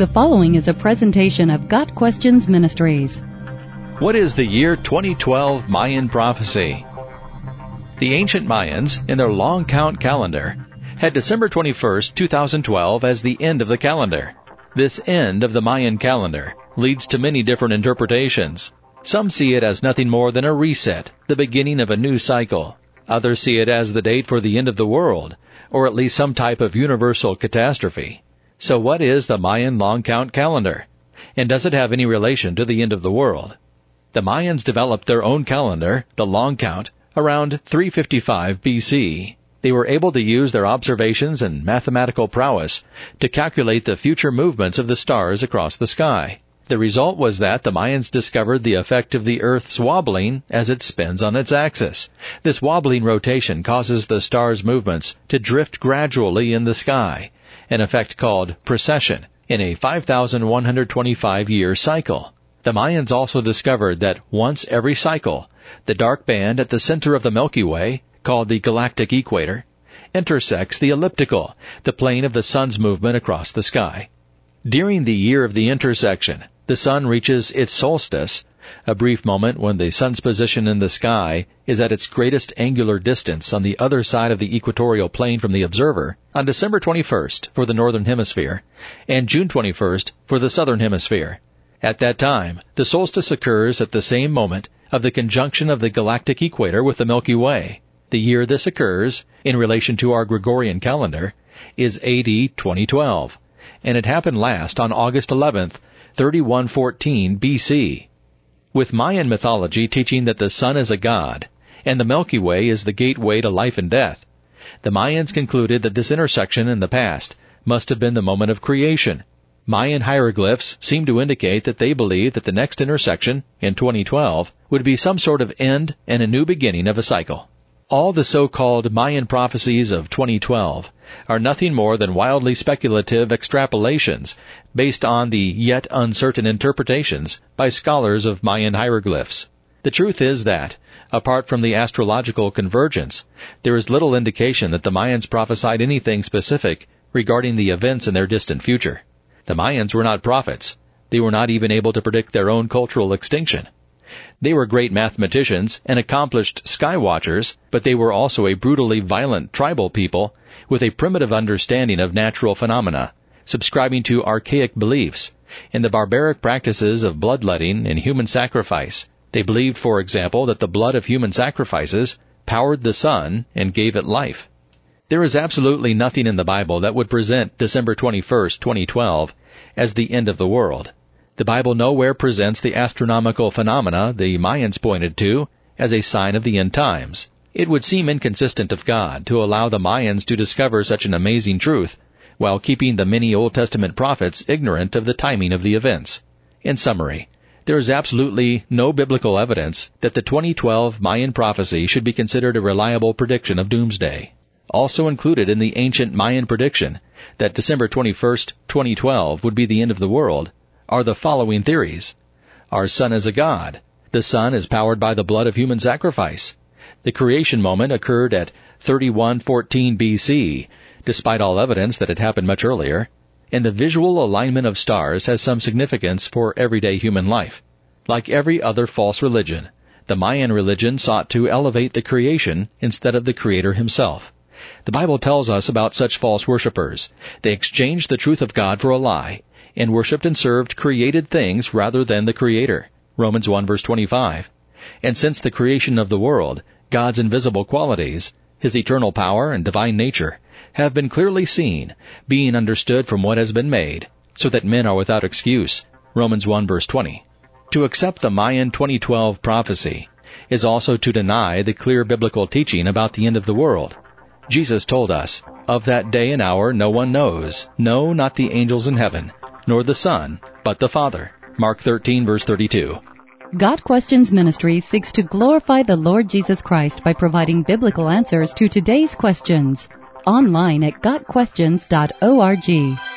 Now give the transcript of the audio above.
The following is a presentation of Got Questions Ministries. What is the year 2012 Mayan prophecy? The ancient Mayans, in their long count calendar, had December 21st, 2012 as the end of the calendar. This end of the Mayan calendar leads to many different interpretations. Some see it as nothing more than a reset, the beginning of a new cycle. Others see it as the date for the end of the world, or at least some type of universal catastrophe. So what is the Mayan long count calendar? And does it have any relation to the end of the world? The Mayans developed their own calendar, the long count, around 355 BC. They were able to use their observations and mathematical prowess to calculate the future movements of the stars across the sky. The result was that the Mayans discovered the effect of the Earth's wobbling as it spins on its axis. This wobbling rotation causes the star's movements to drift gradually in the sky, an effect called precession, in a 5,125 year cycle. The Mayans also discovered that once every cycle, the dark band at the center of the Milky Way, called the galactic equator, intersects the ecliptic, the plane of the sun's movement across the sky. During the year of the intersection, the sun reaches its solstice, a brief moment when the sun's position in the sky is at its greatest angular distance on the other side of the equatorial plane from the observer on December 21st for the northern hemisphere and June 21st for the southern hemisphere. At that time, the solstice occurs at the same moment of the conjunction of the galactic equator with the Milky Way. The year this occurs, in relation to our Gregorian calendar, is AD 2012, and it happened last on August 11th, 3114 BC with Mayan mythology teaching that the sun is a god, and the Milky Way is the gateway to life and death, the Mayans concluded that this intersection in the past must have been the moment of creation. Mayan hieroglyphs seem to indicate that they believed that the next intersection, in 2012, would be some sort of end and a new beginning of a cycle. All the so-called Mayan prophecies of 2012 are nothing more than wildly speculative extrapolations based on the yet uncertain interpretations by scholars of Mayan hieroglyphs. The truth is that, apart from the astrological convergence, there is little indication that the Mayans prophesied anything specific regarding the events in their distant future. The Mayans were not prophets. They were not even able to predict their own cultural extinction. They were great mathematicians and accomplished sky watchers, but they were also a brutally violent tribal people with a primitive understanding of natural phenomena, subscribing to archaic beliefs, in the barbaric practices of bloodletting and human sacrifice. They believed, for example, that the blood of human sacrifices powered the sun and gave it life. There is absolutely nothing in the Bible that would present December 21st, 2012 as the end of the world. The Bible nowhere presents the astronomical phenomena the Mayans pointed to as a sign of the end times. It would seem inconsistent of God to allow the Mayans to discover such an amazing truth while keeping the many Old Testament prophets ignorant of the timing of the events. In summary, there is absolutely no biblical evidence that the 2012 Mayan prophecy should be considered a reliable prediction of doomsday. Also included in the ancient Mayan prediction that December 21st, 2012 would be the end of the world are the following theories. Our sun is a god. The sun is powered by the blood of human sacrifice. The creation moment occurred at 3114 BC, despite all evidence that it happened much earlier, and the visual alignment of stars has some significance for everyday human life. Like every other false religion, the Mayan religion sought to elevate the creation instead of the Creator himself. The Bible tells us about such false worshippers. They exchanged the truth of God for a lie, and worshipped and served created things rather than the Creator. Romans 1 verse 25. And since the creation of the world, God's invisible qualities, His eternal power and divine nature, have been clearly seen, being understood from what has been made, so that men are without excuse. Romans 1 verse 20. To accept the Mayan 2012 prophecy is also to deny the clear biblical teaching about the end of the world. Jesus told us, Of that day and hour no one knows, no, not the angels in heaven, nor the Son, but the Father. Mark 13 verse 32. Got Questions Ministry seeks to glorify the Lord Jesus Christ by providing biblical answers to today's questions. Online at GotQuestions.org.